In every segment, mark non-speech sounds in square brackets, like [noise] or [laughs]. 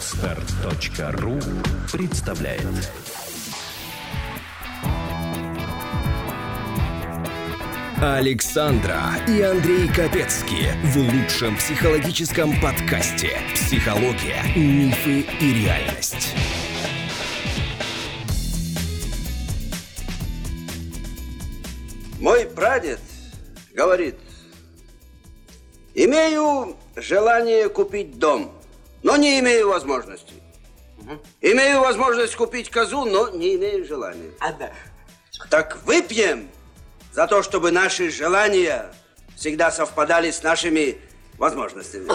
Отстар.ру представляет Александра и Андрей Капецки в лучшем психологическом подкасте «Психология, мифы и реальность». Мой прадед говорит, имею желание купить дом, но не имею возможности. Имею возможность купить козу, но не имею желания. А да. Так выпьем за то, чтобы наши желания всегда совпадали с нашими возможностями.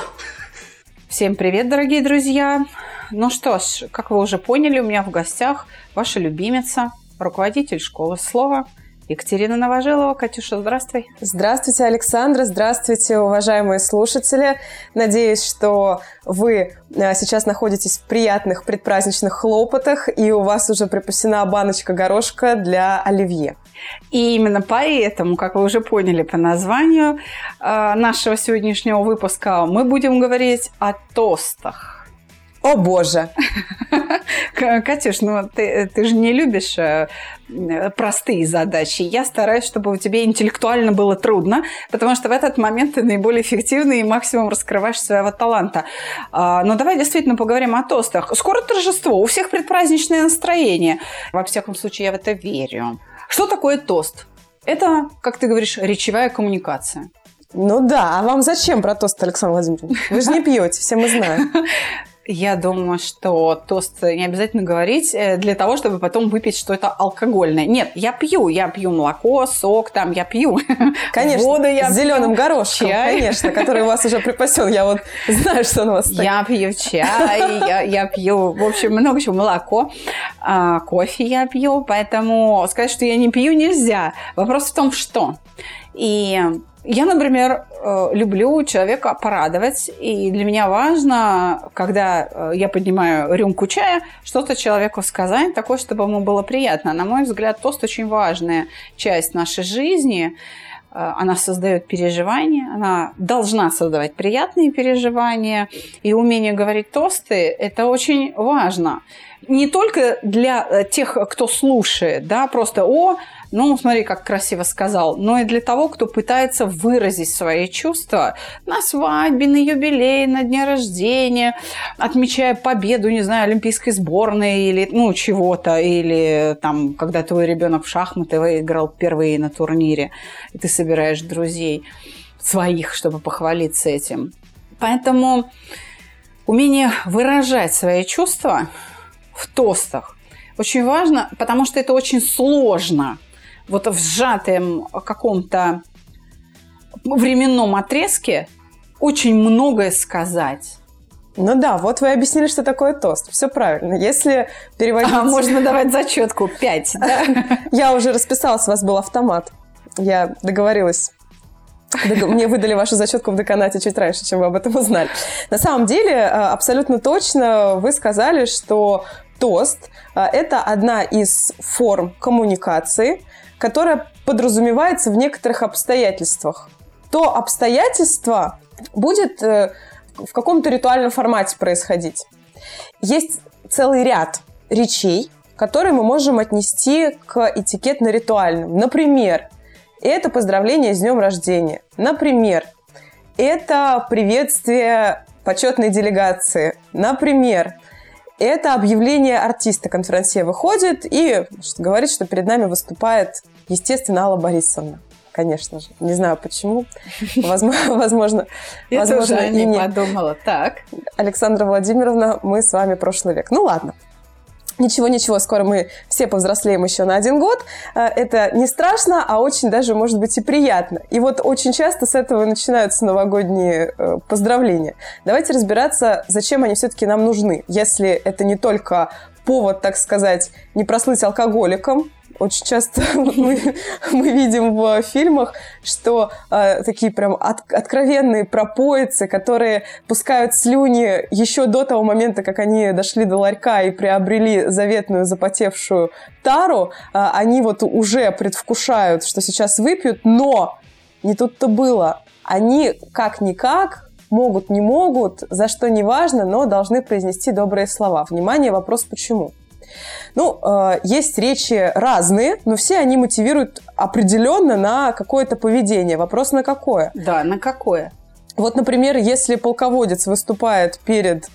Всем привет, дорогие друзья! Ну что ж, как вы уже поняли, у меня в гостях ваша любимица, руководитель школы слова Екатерина Новожилова. Катюша, здравствуй. Здравствуйте, Александра. Здравствуйте, уважаемые слушатели. Надеюсь, что вы а, сейчас находитесь в приятных предпраздничных хлопотах, и у вас уже припасена баночка горошка для оливье. И именно поэтому, как вы уже поняли по названию а, нашего сегодняшнего выпуска, мы будем говорить о тостах. О боже! [laughs] Катюш, ну ты, ты же не любишь э, простые задачи. Я стараюсь, чтобы у тебя интеллектуально было трудно, потому что в этот момент ты наиболее эффективный и максимум раскрываешь своего таланта. А, но давай действительно поговорим о тостах. Скоро торжество, у всех предпраздничное настроение. Во всяком случае, я в это верю. Что такое тост? Это, как ты говоришь, речевая коммуникация. Ну да, а вам зачем про тост, Александр Владимирович? Вы же не [laughs] пьете, все мы знаем. [laughs] Я думаю, что тост не обязательно говорить э, для того, чтобы потом выпить что-то алкогольное. Нет, я пью, я пью молоко, сок, там я пью. [laughs] Конечно, воду я с зеленым горошком, чай. конечно, который у вас уже припасен. Я вот знаю, что он у вас Я пью чай, я, я пью, в общем, много чего, молоко, а, кофе я пью, поэтому сказать, что я не пью, нельзя. Вопрос в том, что. И я, например, э, люблю человека порадовать, и для меня важно, когда э, я поднимаю рюмку чая, что-то человеку сказать такое, чтобы ему было приятно. На мой взгляд, тост очень важная часть нашей жизни. Э, она создает переживания, она должна создавать приятные переживания, и умение говорить тосты – это очень важно. Не только для тех, кто слушает, да, просто «О, ну, смотри, как красиво сказал, но и для того, кто пытается выразить свои чувства на свадьбе, на юбилее, на дне рождения, отмечая победу, не знаю, олимпийской сборной или, ну, чего-то, или там, когда твой ребенок в шахматы выиграл впервые на турнире, и ты собираешь друзей своих, чтобы похвалиться этим. Поэтому умение выражать свои чувства в тостах очень важно, потому что это очень сложно вот в сжатом каком-то временном отрезке очень многое сказать. Ну да, вот вы объяснили, что такое тост. Все правильно. Если переводить... А можно давать зачетку 5, да? [laughs] Я уже расписалась, у вас был автомат. Я договорилась мне выдали вашу зачетку в деканате чуть раньше, чем вы об этом узнали. На самом деле, э, абсолютно точно вы сказали, что тост э, – это одна из форм коммуникации, которая подразумевается в некоторых обстоятельствах. То обстоятельство будет э, в каком-то ритуальном формате происходить. Есть целый ряд речей, которые мы можем отнести к этикетно-ритуальным. Например, это поздравление с днем рождения. Например, это приветствие почетной делегации. Например, это объявление артиста. Конферансье выходит и значит, говорит, что перед нами выступает, естественно, Алла Борисовна. Конечно же. Не знаю почему. [laughs] Возможно, возможно, Я возможно тоже не подумала. Так. Александра Владимировна, мы с вами прошлый век. Ну ладно. Ничего, ничего, скоро мы все повзрослеем еще на один год. Э, это не страшно, а очень даже, может быть, и приятно. И вот очень часто с этого начинаются новогодние э, поздравления. Давайте разбираться, зачем они все-таки нам нужны. Если это не только повод, так сказать, не прослыть алкоголиком, очень часто [laughs] мы, мы видим в фильмах, что э, такие прям от, откровенные пропоицы, которые пускают слюни еще до того момента, как они дошли до ларька и приобрели заветную запотевшую тару, э, они вот уже предвкушают, что сейчас выпьют, но не тут-то было. Они как-никак могут, не могут, за что не важно, но должны произнести добрые слова. Внимание, вопрос почему. Ну, э, есть речи разные, но все они мотивируют определенно на какое-то поведение. Вопрос на какое? Да, на какое? Вот, например, если полководец выступает перед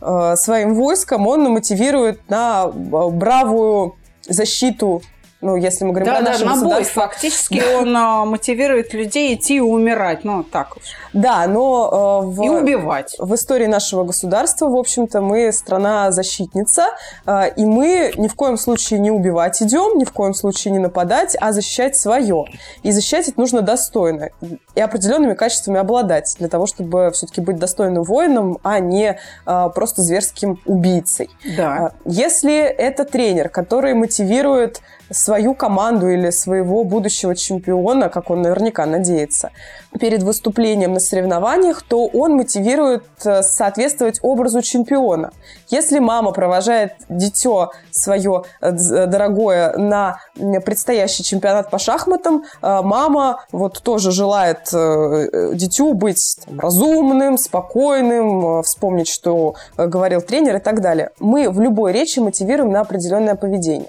э, своим войском, он мотивирует на э, бравую защиту ну, если мы говорим да, про да, наше на бой. Фактически он а, мотивирует людей идти и умирать. Ну, так. Да, но э, в, И убивать. в истории нашего государства, в общем-то, мы страна-защитница, э, и мы ни в коем случае не убивать идем, ни в коем случае не нападать, а защищать свое. И защищать это нужно достойно и определенными качествами обладать для того, чтобы все-таки быть достойным воином, а не э, просто зверским убийцей. Да. А, Если это тренер, который мотивирует свою команду или своего будущего чемпиона, как он наверняка надеется, перед выступлением на соревнованиях, то он мотивирует э, соответствовать образу чемпиона. Если мама провожает дитё свое э, д- дорогое на предстоящий чемпионат по шахматам, э, мама вот тоже желает э, э, дитю быть там, разумным, спокойным, э, вспомнить, что э, говорил тренер и так далее. Мы в любой речи мотивируем на определенное поведение.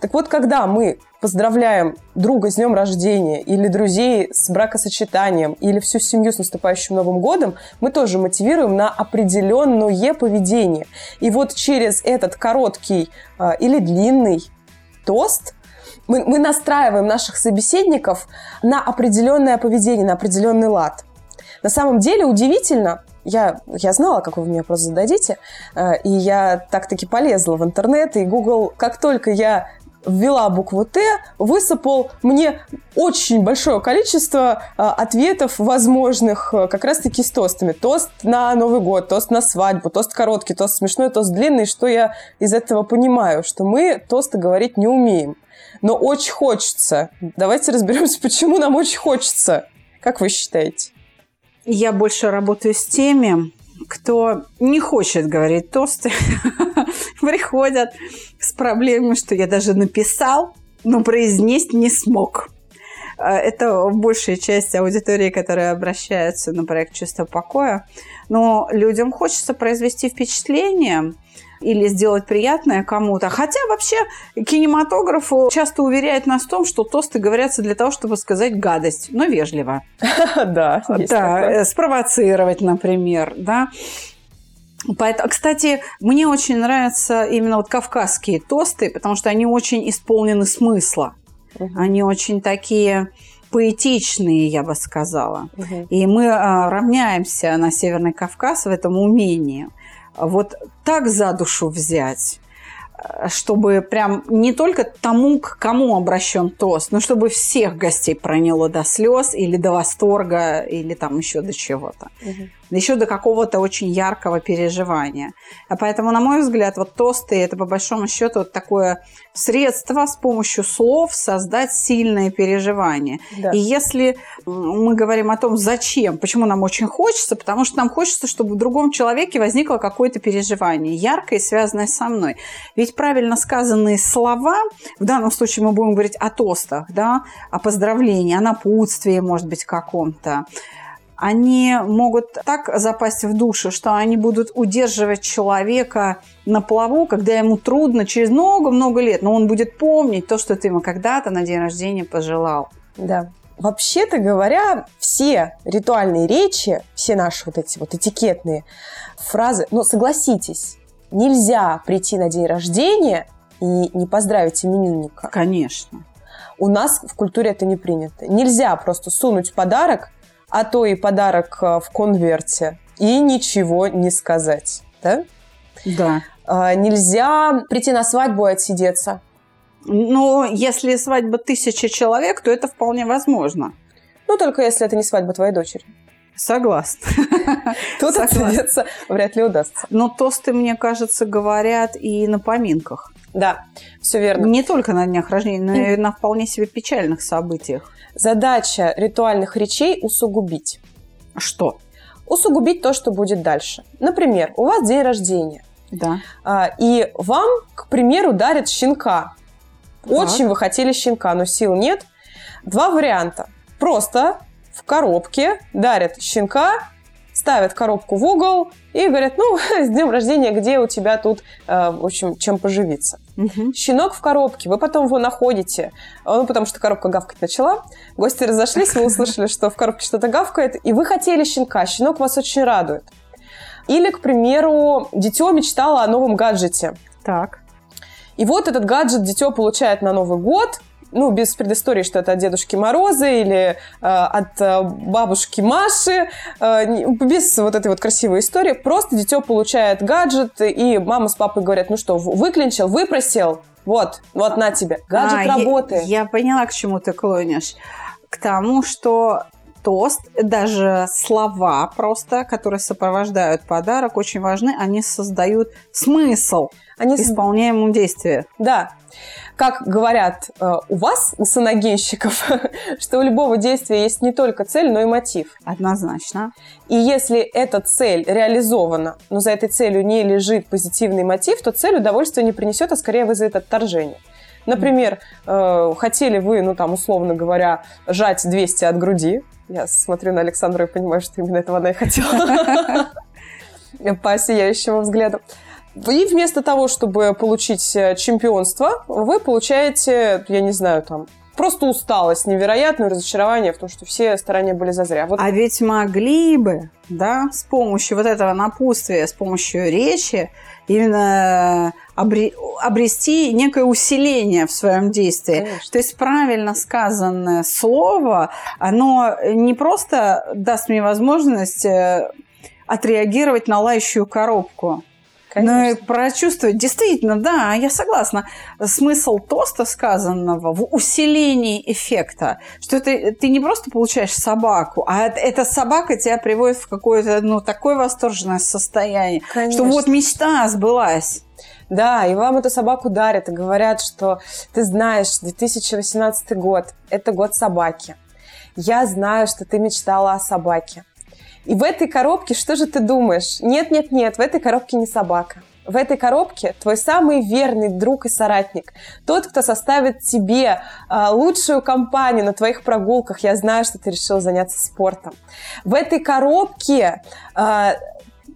Так вот, когда мы поздравляем друга с днем рождения или друзей с бракосочетанием или всю семью с наступающим Новым годом, мы тоже мотивируем на определенное поведение. И вот через этот короткий а, или длинный тост мы, мы настраиваем наших собеседников на определенное поведение, на определенный лад. На самом деле удивительно, я, я знала, как вы мне вопрос зададите, э, и я так-таки полезла в интернет, и Google, как только я ввела букву Т, высыпал мне очень большое количество э, ответов возможных э, как раз-таки с тостами. Тост на Новый год, тост на свадьбу, тост короткий, тост смешной, тост длинный. Что я из этого понимаю? Что мы тосты говорить не умеем. Но очень хочется. Давайте разберемся, [laughs] почему нам очень хочется. Как вы считаете? Я больше работаю с теми, кто не хочет говорить тосты, [laughs] приходят с проблемой, что я даже написал, но произнести не смог. Э, Это большая часть аудитории, которая обращается на проект «Чувство покоя». Но людям хочется произвести впечатление или сделать приятное кому-то. Хотя вообще кинематограф часто уверяет нас в том, что тосты говорятся для того, чтобы сказать гадость, но вежливо. [laughs] Да, Да, э, спровоцировать, например, да. Поэтому, кстати, мне очень нравятся именно вот кавказские тосты, потому что они очень исполнены смысла. Они очень такие поэтичные, я бы сказала. Мгм. И мы а, равняемся на Северный Кавказ в этом умении. Вот так за душу взять, э, чтобы прям не только тому, к кому обращен тост, но чтобы всех гостей проняло до слез или до восторга, или там еще до чего-то. Мгм. Еще до какого-то очень яркого переживания. А поэтому, на мой взгляд, вот тосты – это по большому счету вот такое средство с помощью слов создать сильное переживание. Да. И если мы говорим о том, зачем, почему нам очень хочется, потому что нам хочется, чтобы в другом человеке возникло какое-то переживание, яркое, связанное со мной. Ведь правильно сказанные слова, в данном случае мы будем говорить о тостах, да, о поздравлении, о напутствии, может быть, каком-то, они могут так запасть в душу, что они будут удерживать человека на плаву, когда ему трудно через много-много лет, но он будет помнить то, что ты ему когда-то на день рождения пожелал. Да. Вообще-то говоря, все ритуальные речи, все наши вот эти вот этикетные фразы, но согласитесь, нельзя прийти на день рождения и не поздравить именинника. Конечно. У нас в культуре это не принято. Нельзя просто сунуть подарок, а то и подарок э, в конверте, и ничего не сказать. Да? Да. А, Нельзя прийти на свадьбу и отсидеться. Но если свадьба тысяча человек, то это вполне возможно. Ну, только если это не свадьба твоей дочери. Согласна. [laughs] Тут отсидеться вряд ли удастся. Но тосты, мне кажется, говорят и на поминках. Да, все верно. Не только на днях рождения, но и на вполне себе печальных событиях. Задача ритуальных речей усугубить. Что? Усугубить то, что будет дальше. Например, у вас день рождения, Да. а, и вам, к примеру, дарят щенка. Очень вы хотели щенка, но сил нет. Два варианта. Просто в коробке дарят щенка ставят коробку в угол и говорят, ну, [laughs] с днем рождения, где у тебя тут, э, в общем, чем поживиться. Мгм. Щенок в коробке, вы потом его находите, ну, потому что коробка гавкать начала, гости разошлись, вы услышали, что в коробке что-то гавкает, и вы хотели щенка, щенок вас очень радует. Или, к примеру, дитё мечтало о новом гаджете. Так. И вот этот гаджет дитё получает на Новый год, ну, без предыстории, что это от Дедушки Мороза или э, от э, бабушки Маши, э, без вот этой вот красивой истории. Просто дитё получает гаджет, и мама с папой говорят, ну что, выклинчил, выпросил, вот, вот на тебе. Гаджет А, я- работает. Я, поняла, к чему ты клонишь. К тому, что тост, даже слова просто, которые сопровождают подарок, очень важны. Они создают смысл Они исполняемому действию. Да. Как говорят э, у вас, у саногенщиков, [laughs] что у любого действия есть не только цель, но и мотив. Однозначно. И если эта цель реализована, но за этой целью не лежит позитивный мотив, то цель удовольствия не принесет, а скорее вызовет отторжение. Например, э, хотели вы, ну там, условно говоря, жать 200 от груди. Я смотрю на Александру и понимаю, что именно этого она и хотела. [laughs] По сияющему взгляду. И вместо того, чтобы получить э, чемпионство, вы получаете, я не знаю, там, просто усталость, невероятное разочарование в том, что все старания были зазря. Вот А ведь могли бы, да, с помощью вот этого напутствия, с помощью речи, именно обре- обрести некое усиление в своем действии. Конечно. То есть правильно сказанное слово, оно не просто даст мне возможность э, отреагировать на лающую коробку, но и Конечно. прочувствовать. Действительно, да, я согласна. Смысл тоста сказанного в усилении эффекта, что ты, ты не просто получаешь собаку, а эт- эта собака тебя приводит в какое-то ну, такое восторженное состояние, Конечно. что вот мечта сбылась. Да, и вам эту собаку дарят и говорят, что ты знаешь, 2018 год – это год собаки. Я знаю, что ты мечтала о собаке. И в этой коробке что же ты думаешь? Нет, нет, нет, в этой коробке не собака. В этой коробке твой самый верный друг и соратник. Тот, кто составит тебе а, лучшую компанию на твоих прогулках. Я знаю, что ты решил заняться спортом. В этой коробке а,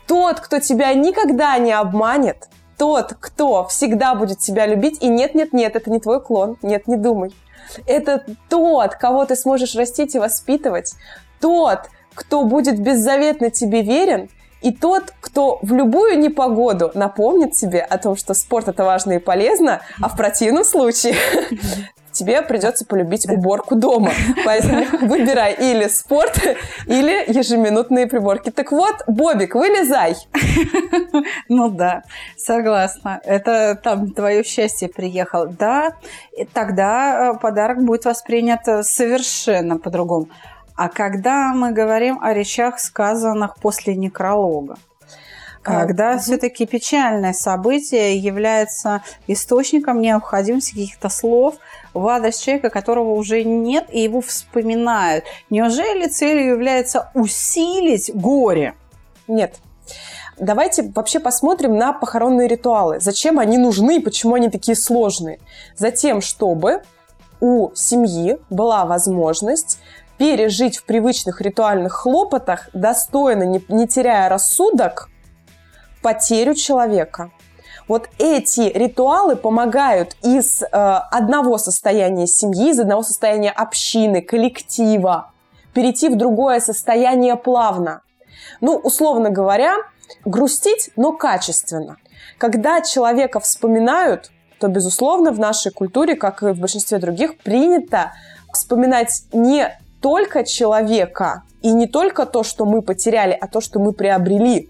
тот, кто тебя никогда не обманет, тот, кто всегда будет тебя любить, и нет-нет-нет, это не твой клон, нет, не думай. Это тот, кого ты сможешь растить и воспитывать, тот, кто будет беззаветно тебе верен, и тот, кто в любую непогоду напомнит тебе о том, что спорт это важно и полезно, а в противном случае [laughs] тебе придется полюбить уборку дома. Поэтому [laughs] выбирай или спорт, или ежеминутные приборки. Так вот, Бобик, вылезай. [laughs] Ну да, согласна. Это там твое счастье приехало. Да, тогда э, подарок будет воспринят э, совершенно по-другому. А когда мы говорим о речах, сказанных после некролога, А, когда мгм. все-таки печальное событие является источником необходимости каких-то слов в адрес человека, которого уже нет, и его вспоминают. Неужели целью является усилить горе? Нет. Давайте вообще посмотрим на похоронные ритуалы. Зачем они нужны и почему они такие сложные? Затем, чтобы у семьи была возможность пережить в привычных ритуальных хлопотах, достойно, не, не теряя рассудок, потерю человека. Вот эти ритуалы помогают из э, одного состояния семьи, из одного состояния общины, коллектива, перейти в другое состояние плавно. Ну, условно говоря, грустить, но качественно. Когда человека вспоминают, то, безусловно, в нашей культуре, как и в большинстве других, принято вспоминать не только человека и не только то, что мы потеряли, а то, что мы приобрели.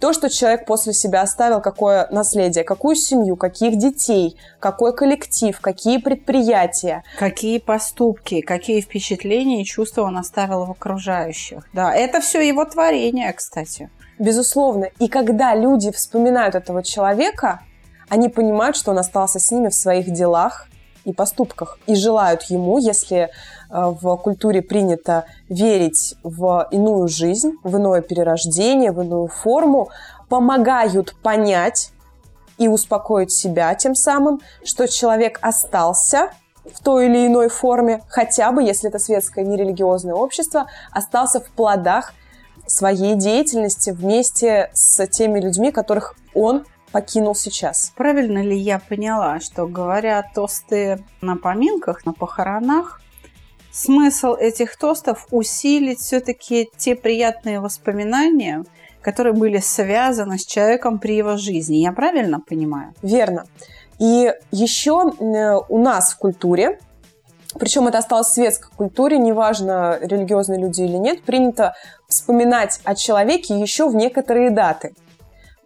То, что человек после себя оставил, какое наследие, какую семью, каких детей, какой коллектив, какие предприятия. Какие поступки, какие впечатления и чувства он оставил в окружающих. Да, это все его творение, кстати. Безусловно. И когда люди вспоминают этого человека, они понимают, что он остался с ними в своих делах и поступках. И желают ему, если в культуре принято верить в иную жизнь, в иное перерождение, в иную форму, помогают понять и успокоить себя тем самым, что человек остался в той или иной форме, хотя бы, если это светское нерелигиозное общество, остался в плодах своей деятельности вместе с теми людьми, которых он покинул сейчас. Правильно ли я поняла, что говоря тосты на поминках, на похоронах, смысл этих тостов усилить все-таки те приятные воспоминания, которые были связаны с человеком при его жизни. Я правильно понимаю? Верно. И еще у нас в культуре, причем это осталось в светской культуре, неважно, религиозные люди или нет, принято вспоминать о человеке еще в некоторые даты –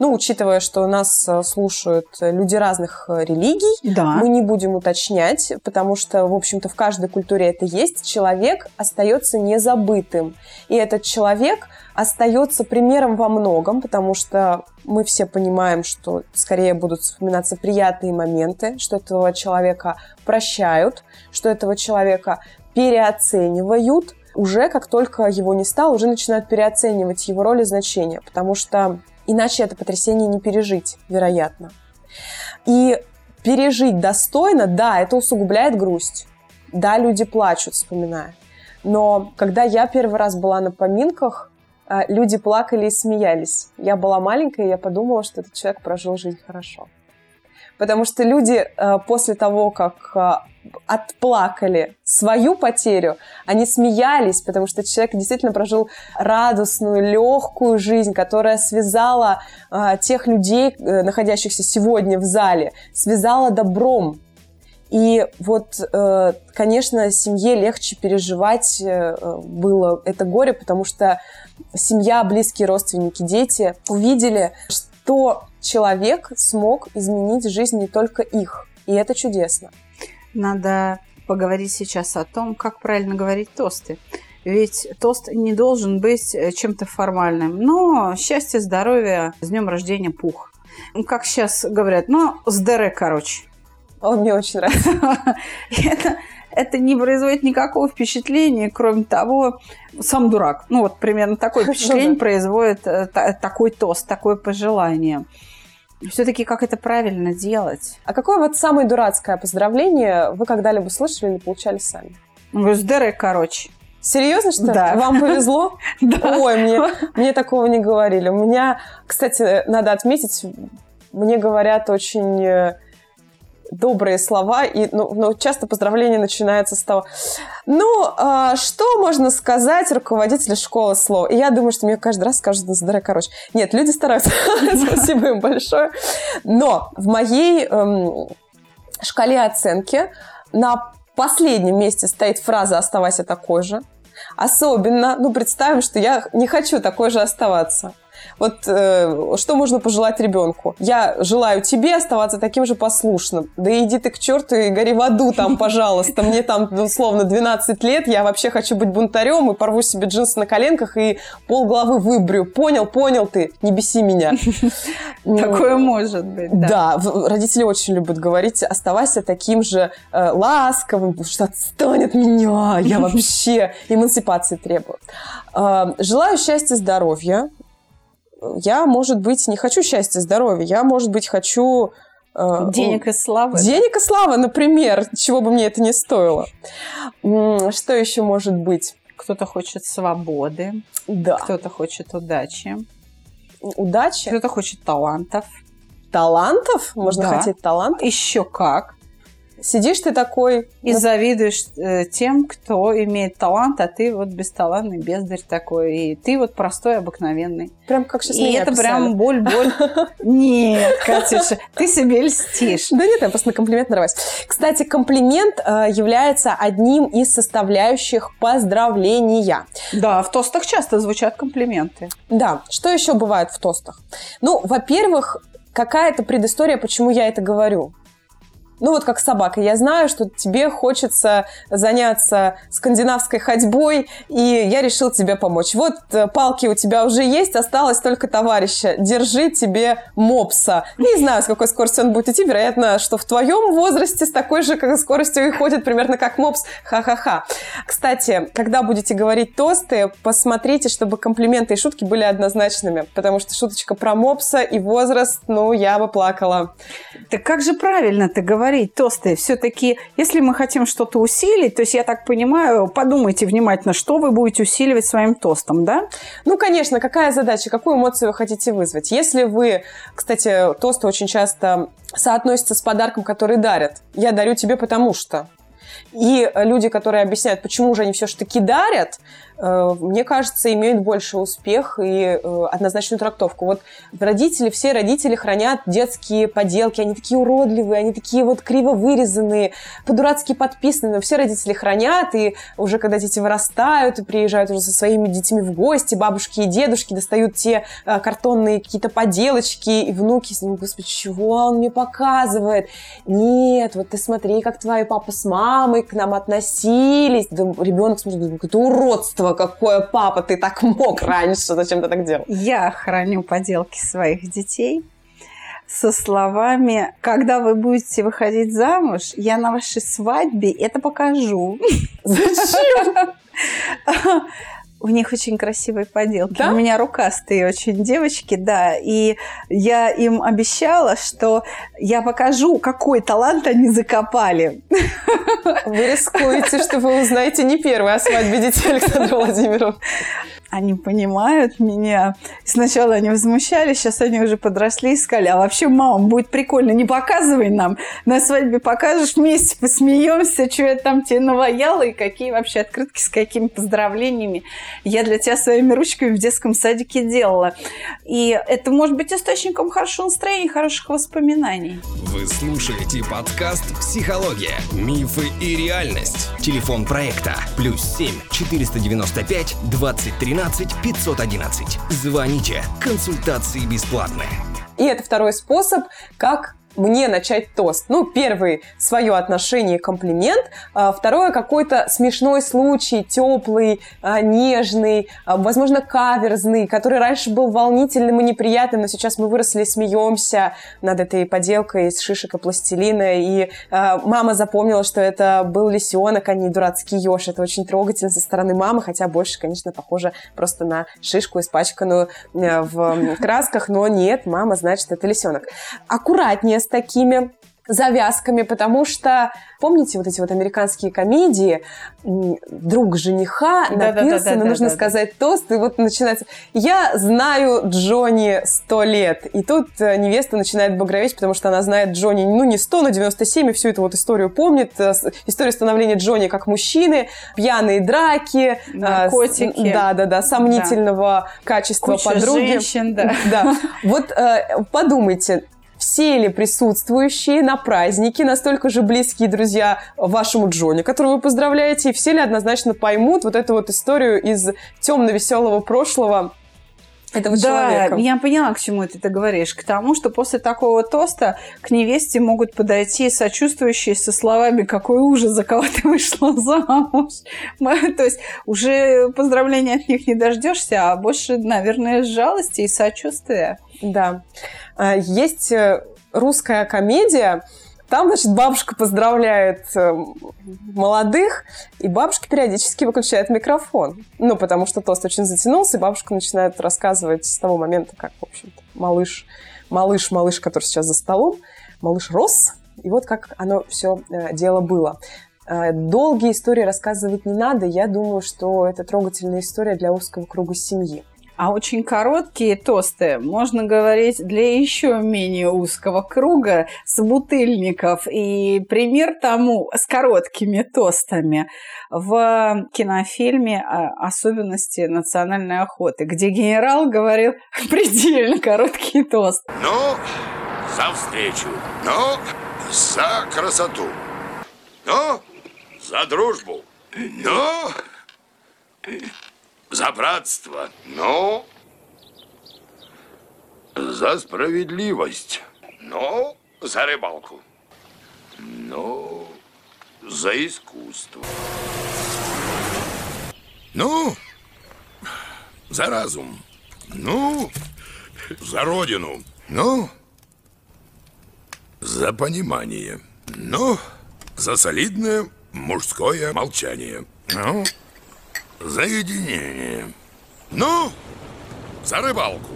ну, учитывая, что нас э, слушают люди разных э, религий, да. мы не будем уточнять, потому что, в общем-то, в каждой культуре это есть. Человек остается незабытым. И этот человек остается примером во многом, потому что мы все понимаем, что скорее будут вспоминаться приятные моменты, что этого человека прощают, что этого человека переоценивают. Уже как только его не стало, уже начинают переоценивать его роль и значение, потому что Иначе это потрясение не пережить, вероятно. И пережить достойно, да, это усугубляет грусть. Да, люди плачут, вспоминая. Но когда я первый раз была на поминках, а, люди плакали и смеялись. Я была маленькая, и я подумала, что этот человек прожил жизнь хорошо. Потому что люди а, после того, как а, отплакали свою потерю, они смеялись, потому что человек действительно прожил радостную, легкую жизнь, которая связала э, тех людей, э, находящихся сегодня в зале, связала добром. И вот, э, конечно, семье легче переживать э, было это горе, потому что семья, близкие родственники, дети увидели, что человек смог изменить жизнь не только их. И это чудесно. Надо поговорить сейчас о том, как правильно говорить тосты. Ведь тост не должен быть э, чем-то формальным. Но счастье, здоровье, с днем рождения пух. Как сейчас говорят, ну, здоре, короче. Он мне очень нравится. [laughs] Это, это не производит никакого впечатления, кроме того, сам дурак. Ну, вот примерно такое [laughs] ну впечатление производит э, такой тост, такое пожелание. Все-таки как это правильно делать? А какое вот самое дурацкое поздравление вы когда-либо слышали или получали сами? Госдеры, короче. Серьезно, что Да. Вам повезло? [laughs] Да. Ой, мне, мне такого не говорили. У меня, кстати, надо отметить, мне говорят очень э, добрые слова, и, ну, но часто поздравление начинается с того, ну, а, что можно сказать руководителю школы слова? И я думаю, что мне каждый раз скажут, ну, здорово, короче. Нет, люди стараются, [laughs] спасибо им большое. Но в моей эм, шкале оценки на последнем месте стоит фраза «оставайся такой же». Особенно, ну, представим, что я не хочу такой же оставаться. Вот э, что можно пожелать ребенку? Я желаю тебе оставаться таким же послушным. Да иди ты к черту и гори в аду там, пожалуйста. Мне там, условно, 12 лет, я вообще хочу быть бунтарем и порву себе джинсы на коленках и пол головы выбрю. Понял, понял ты, не беси меня. [laughs] Такое может быть, да. Да, родители очень любят говорить, оставайся таким же э, ласковым, потому что отстань от меня, я [laughs] вообще эмансипации требую. Э, желаю счастья, здоровья, я, может быть, не хочу счастья, здоровья, я, может быть, хочу... Э, денег и славы. Денег и славы, например, чего бы мне это не стоило. Что еще может быть? Кто-то хочет свободы, да. кто-то хочет удачи. Удачи? Кто-то хочет талантов. Талантов? Можно да. хотеть талант? Еще как. Сидишь ты такой... И завидуешь э, тем, кто имеет талант, а ты вот бесталантный бездарь такой. И ты вот простой, обыкновенный. Прям как сейчас И меня это описали. прям боль-боль. [laughs] Нет, Катюша, ты себе льстишь. Да нет, я просто на комплимент нарваюсь. Кстати, комплимент э, является одним из составляющих поздравления. Да, в тостах часто звучат комплименты. Да, что еще бывает в тостах? Ну, во-первых, какая-то предыстория, почему я это говорю. Ну вот как собака, я знаю, что тебе хочется заняться скандинавской ходьбой, и я решил тебе помочь. Вот э, палки у тебя уже есть, осталось только товарища. Держи тебе мопса. Не знаю, с какой скоростью он будет идти, вероятно, что в твоем возрасте с такой же как скоростью и ходит примерно как мопс. Ха-ха-ха. Кстати, когда будете говорить тосты, посмотрите, чтобы комплименты и шутки были однозначными, потому что шуточка про мопса и возраст, ну, я бы плакала. Так как же правильно ты говоришь? Говорить тосты, все-таки, если мы хотим что-то усилить, то есть я так понимаю, подумайте внимательно, что вы будете усиливать своим тостом, да? Ну, конечно, какая задача, какую эмоцию вы хотите вызвать? Если вы, кстати, тосты очень часто соотносятся с подарком, который дарят. Я дарю тебе потому что. И люди, которые объясняют, почему же они все-таки дарят, мне кажется, имеют больше успех и э, однозначную трактовку. Вот родители, все родители хранят детские поделки, они такие уродливые, они такие вот криво вырезанные, по-дурацки подписанные, но все родители хранят, и уже когда дети вырастают и приезжают уже со своими детьми в гости, бабушки и дедушки достают те э, картонные какие-то поделочки, и внуки с ним, господи, чего он мне показывает? Нет, вот ты смотри, как твои папа с мамой к нам относились. Да, ребенок смотрит, это уродство, какое папа, ты так мог раньше, зачем ты так делал? Я храню поделки своих детей со словами «Когда вы будете выходить замуж, я на вашей свадьбе это покажу». Зачем? [laughs] У них очень красивые поделки. Да? У меня рукастые очень девочки, да. И я им обещала, что я покажу, какой талант они закопали. Вы рискуете, что вы узнаете не первый о свадьбе детей Александра Владимировны они понимают меня. Сначала они возмущались, сейчас они уже подросли и сказали, а вообще, мама, будет прикольно, не показывай нам. На свадьбе покажешь, вместе посмеемся, что я там тебе наваяла и какие вообще открытки с какими поздравлениями я для тебя своими ручками в детском садике делала. И это может быть источником хорошего настроения, хороших воспоминаний. Вы слушаете подкаст «Психология. Мифы и реальность». Телефон проекта «Плюс 7 495 2013 15 511. Звоните. Консультации бесплатные. И это второй способ, как мне начать тост. Ну, первый – свое отношение комплимент. А, второе – какой-то смешной случай, теплый, а, нежный, а, возможно, каверзный, который раньше был волнительным и неприятным, но сейчас мы выросли и смеемся над этой поделкой из шишек и пластилина. И мама запомнила, что это был лисенок, а не дурацкий еж. Это очень трогательно со стороны мамы, хотя больше, конечно, похоже просто на шишку, испачканную в красках. Но нет, мама знает, что это лисенок. Аккуратнее с такими завязками, потому что, помните вот эти вот американские комедии, друг жениха да, напился, да, да, да, нужно да, сказать да. тост, и вот начинается, я знаю Джонни сто лет, и тут э, невеста начинает багроветь, потому что она знает Джонни, ну, не сто, но 97, и всю эту вот историю помнит, э, историю становления Джонни как мужчины, пьяные драки, э, наркотики. Да, да, да, сомнительного да. качества Куча подруги. женщин, да. да. [laughs] Вот подумайте, все ли присутствующие на празднике настолько же близкие друзья вашему Джонни, которого вы поздравляете, и все ли однозначно поймут вот эту вот историю из темно-веселого прошлого этого да, человека. я поняла, к чему ты это говоришь. К тому, что после такого тоста к невесте могут подойти сочувствующие со словами «Какой ужас, за кого ты вышла замуж!» [laughs] То есть уже поздравления от них не дождешься, а больше, наверное, жалости и сочувствия. Да. А, есть э, русская комедия, там, значит, бабушка поздравляет э, молодых, и бабушка периодически выключает микрофон. Ну, потому что тост очень затянулся, и бабушка начинает рассказывать с того момента, как, в общем-то, малыш, малыш, малыш, который сейчас за столом, малыш рос, и вот как оно все э, дело было. Долгие истории рассказывать не надо. Я думаю, что это трогательная история для узкого круга семьи. А очень короткие тосты можно говорить для еще менее узкого круга с бутыльников. И пример тому с короткими тостами в кинофильме «Особенности национальной охоты», где генерал говорил [laughs] предельно короткий тост. Ну, за встречу. Ну, за красоту. Ну, за дружбу. Ну, за братство. Ну, за справедливость. Ну, за рыбалку. Ну, за искусство. Ну, за разум. Ну, за родину. Ну, за понимание. Ну, за солидное мужское молчание. Ну, за единение. Ну, за рыбалку.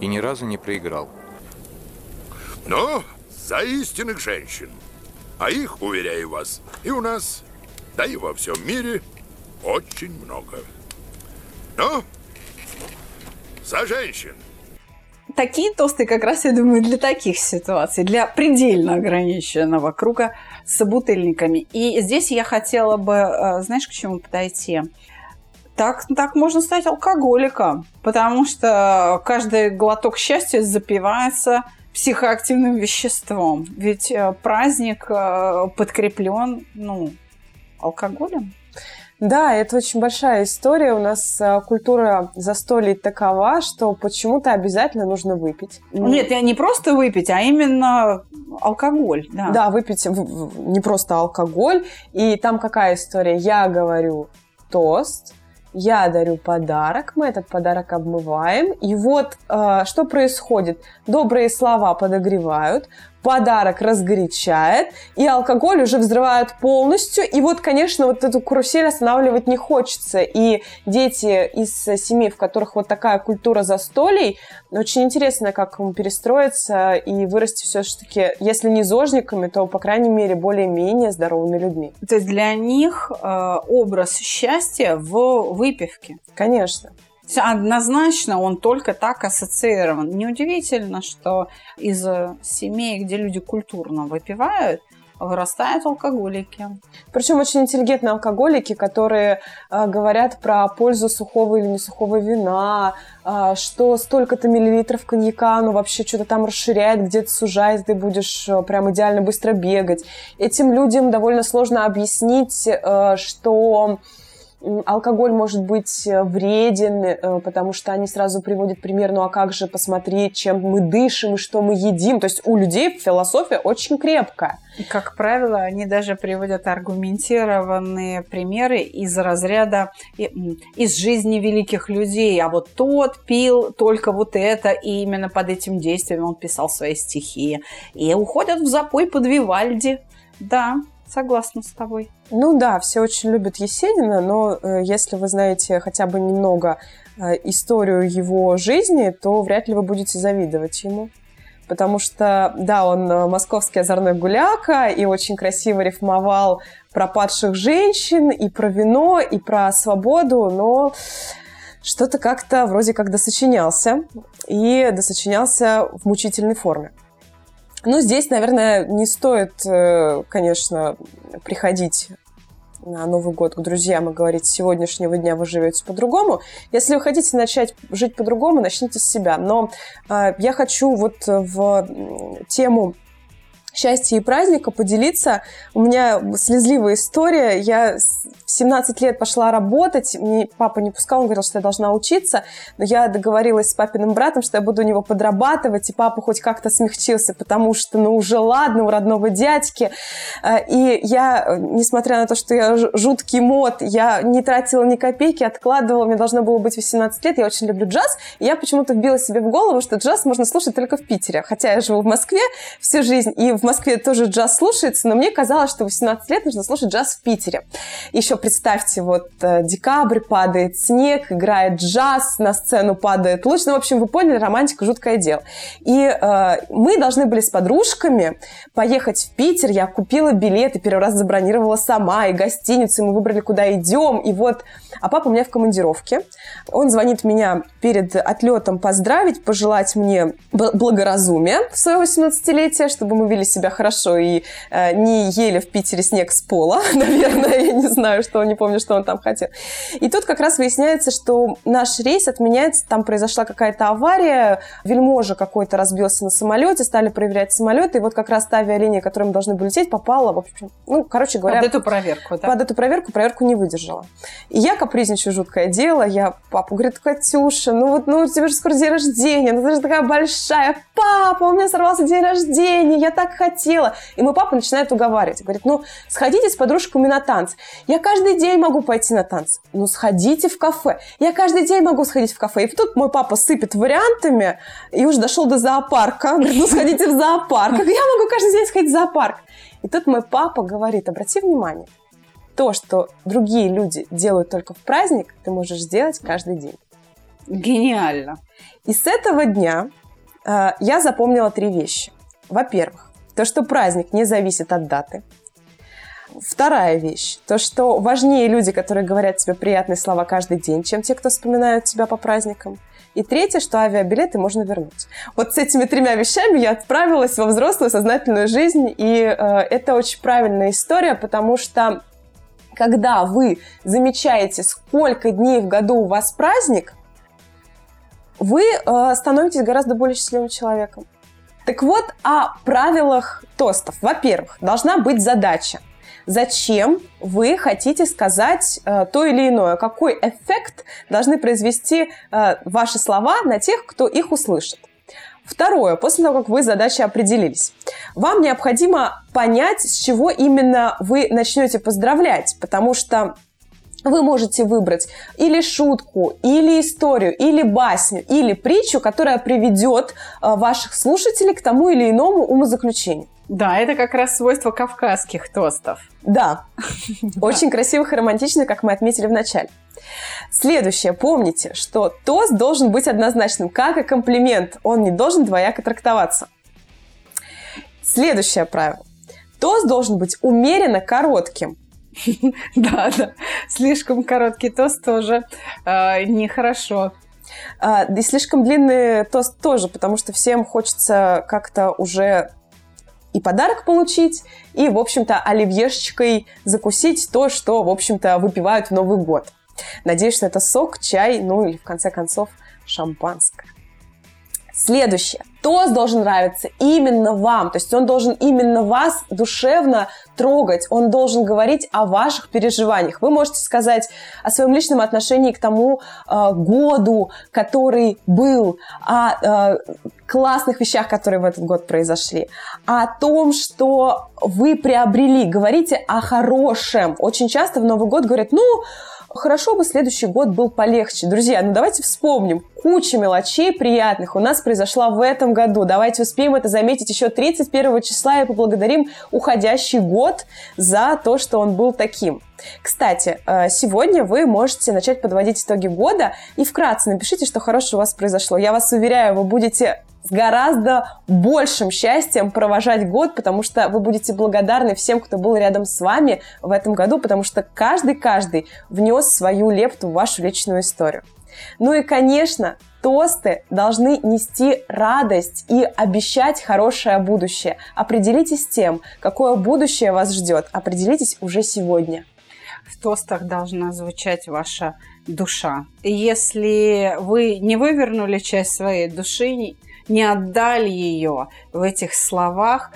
И ни разу не проиграл. Ну, за истинных женщин. А их, уверяю вас, и у нас, да и во всем мире очень много. Ну, за женщин. Такие тосты как раз, я думаю, для таких ситуаций, для предельно ограниченного круга с собутыльниками. И здесь я хотела бы, э, знаешь, к чему подойти? Так, так можно стать алкоголиком, потому что каждый глоток счастья запивается психоактивным веществом. Ведь э, праздник э, подкреплен ну, алкоголем. Да, это очень большая история. У нас э, культура застолий такова, что почему-то обязательно нужно выпить. Нет, не просто выпить, а именно алкоголь. Да, да выпить не просто алкоголь. И там какая история? Я говорю тост, я дарю подарок, мы этот подарок обмываем, и вот э, что происходит. Добрые слова подогревают, подарок разгорячает, и алкоголь уже взрывают полностью. И вот, конечно, вот эту карусель останавливать не хочется. И дети из семей, в которых вот такая культура застолий, очень интересно, как им перестроиться и вырасти все-таки, если не зожниками, то, по крайней мере, более-менее здоровыми людьми. То есть для них э, образ счастья в выпивке. Конечно. Однозначно он только так ассоциирован. Неудивительно, что из семей, где люди культурно выпивают, вырастают алкоголики. Причем очень интеллигентные алкоголики, которые э, говорят про пользу сухого или не сухого вина, э, что столько-то миллилитров коньяка, ну вообще что-то там расширяет, где-то сужает, ты будешь э, прям идеально быстро бегать. Этим людям довольно сложно объяснить, э, что алкоголь может быть э, вреден, э, потому что они сразу приводят пример, ну а как же посмотреть, чем мы дышим и что мы едим. То есть у людей философия очень крепкая. И, как правило, они даже приводят аргументированные примеры из разряда из жизни великих людей. А вот тот пил только вот это, и именно под этим действием он писал свои стихи. И уходят в запой под Вивальди. Да, Согласна с тобой. Ну да, все очень любят Есенина, но э, если вы знаете хотя бы немного э, историю его жизни, то вряд ли вы будете завидовать ему. Потому что, да, он э, московский озорной гуляка и очень красиво рифмовал про падших женщин, и про вино, и про свободу, но что-то как-то вроде как досочинялся, и досочинялся в мучительной форме. Ну, здесь, наверное, не стоит, э, конечно, приходить на Новый год к друзьям и говорить, с сегодняшнего дня вы живете по-другому. Если вы хотите начать жить по-другому, начните с себя. Но э, я хочу вот в тему счастья и праздника поделиться. У меня слезливая история. Я в 17 лет пошла работать. Мне папа не пускал, он говорил, что я должна учиться. Но я договорилась с папиным братом, что я буду у него подрабатывать. И папа хоть как-то смягчился, потому что, ну, уже ладно, у родного дядьки. Э, и я, несмотря на то, что я жуткий мод, я не тратила ни копейки, откладывала. Мне должно было быть 18 лет. Я очень люблю джаз. И я почему-то вбила себе в голову, что джаз можно слушать только в Питере. Хотя я живу в Москве всю жизнь. И в Москве тоже джаз слушается, но мне казалось, что 18 лет нужно слушать джаз в Питере. Еще представьте, вот э, декабрь, падает снег, играет джаз, на сцену падает луч. Ну, в общем, вы поняли, романтика жуткое дело. И э, мы должны были с подружками поехать в Питер. Я купила билеты, первый раз забронировала сама, и гостиницу, и мы выбрали, куда идем. И вот, а папа у меня в командировке. Он звонит меня перед отлетом поздравить, пожелать мне благоразумия в свое 18-летие, чтобы мы вели себя хорошо и э, не ели в Питере снег с пола, [laughs] наверное, я не знаю, что, не помню, что он там хотел. И тут как раз выясняется, что наш рейс отменяется, там произошла какая-то авария, вельможа какой-то разбился на самолете, стали проверять самолеты, и вот как раз та авиалиния, которой мы должны были лететь, попала, в общем, ну, короче говоря... Под эту проверку, да? Под эту проверку, проверку не выдержала. И я капризничаю жуткое дело, я папа говорит, Катюша, ну вот, ну, у тебя же скоро день рождения, ну ты же такая большая, папа, у меня сорвался день рождения, я так хотела. И мой папа начинает уговаривать. Говорит, ну, сходите с подружками на танцы. Я каждый день могу пойти на танцы. Ну, сходите в кафе. Я каждый день могу сходить в кафе. И тут мой папа сыпет вариантами и уже дошел до зоопарка. Говорит, ну, сходите в зоопарк. Я могу каждый день сходить в зоопарк. И тут мой папа говорит, обрати внимание, то, что другие люди делают только в праздник, ты можешь сделать каждый день. Гениально. И с этого дня э, я запомнила три вещи. Во-первых, то, что праздник не зависит от даты. Вторая вещь. То, что важнее люди, которые говорят тебе приятные слова каждый день, чем те, кто вспоминают тебя по праздникам. И третье, что авиабилеты можно вернуть. Вот с этими тремя вещами я отправилась во взрослую сознательную жизнь, и э, это очень правильная история, потому что когда вы замечаете, сколько дней в году у вас праздник, вы э, становитесь гораздо более счастливым человеком. Так вот, о правилах тостов. Во-первых, должна быть задача зачем вы хотите сказать э, то или иное, какой эффект должны произвести э, ваши слова на тех, кто их услышит. Второе, после того, как вы с задачей определились, вам необходимо понять, с чего именно вы начнете поздравлять, потому что вы можете выбрать или шутку, или историю, или басню, или притчу, которая приведет э, ваших слушателей к тому или иному умозаключению. Да, это как раз свойство кавказских тостов. Да, [laughs] очень красивых и романтичных, как мы отметили в начале. Следующее. Помните, что тост должен быть однозначным, как и комплимент. Он не должен двояко трактоваться. Следующее правило. Тост должен быть умеренно коротким. [laughs] Да, да. Слишком короткий тост тоже э, нехорошо. А, и слишком длинный тост тоже, потому что всем хочется как-то уже и подарок получить, и, в общем-то, оливьешечкой закусить то, что, в общем-то, выпивают в Новый год. Надеюсь, что это сок, чай, ну или, в конце концов, шампанское. Следующее. Тост должен нравиться именно вам, то есть он должен именно вас душевно трогать, он должен говорить о ваших переживаниях. Вы можете сказать о своем личном отношении к тому э, году, который был, о э, классных вещах, которые в этот год произошли, о том, что вы приобрели. Говорите о хорошем. Очень часто в Новый год говорят, ну, хорошо бы следующий год был полегче. Друзья, ну давайте вспомним. Куча мелочей приятных у нас произошла в этом году. Давайте успеем это заметить еще 31 числа и поблагодарим уходящий год за то, что он был таким. Кстати, э, сегодня вы можете начать подводить итоги года и вкратце напишите, что хорошее у вас произошло. Я вас уверяю, вы будете с гораздо большим счастьем провожать год, потому что вы будете благодарны всем, кто был рядом с вами в этом году, потому что каждый-каждый внес свою лепту в вашу личную историю. Ну и, конечно, тосты должны нести радость и обещать хорошее будущее. Определитесь тем, какое будущее вас ждет. Определитесь уже сегодня. В тостах должна звучать ваша душа. Если вы не вывернули часть своей души, не отдали ее в этих словах,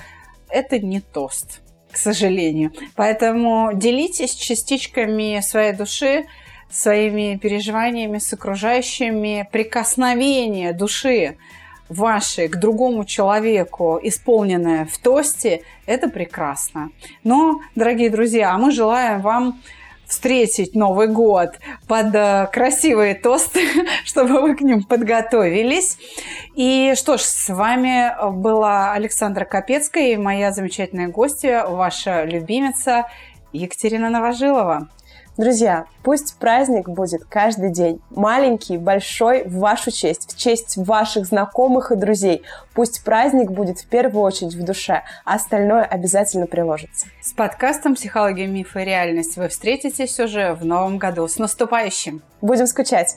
это не тост, к сожалению. Поэтому делитесь частичками своей души, своими переживаниями с окружающими, прикосновение души вашей к другому человеку, исполненное в тосте, это прекрасно. Но, дорогие друзья, мы желаем вам встретить Новый год под э, красивые тосты, [laughs] чтобы вы к ним подготовились. И что ж, с вами была Александра Капецкая и моя замечательная гостья, ваша любимица Екатерина Новожилова. Друзья, пусть праздник будет каждый день. Маленький, большой, в вашу честь, в честь ваших знакомых и друзей. Пусть праздник будет в первую очередь в душе, а остальное обязательно приложится. С подкастом «Психология, мифы и реальность» вы встретитесь уже в новом году. С наступающим! Будем скучать!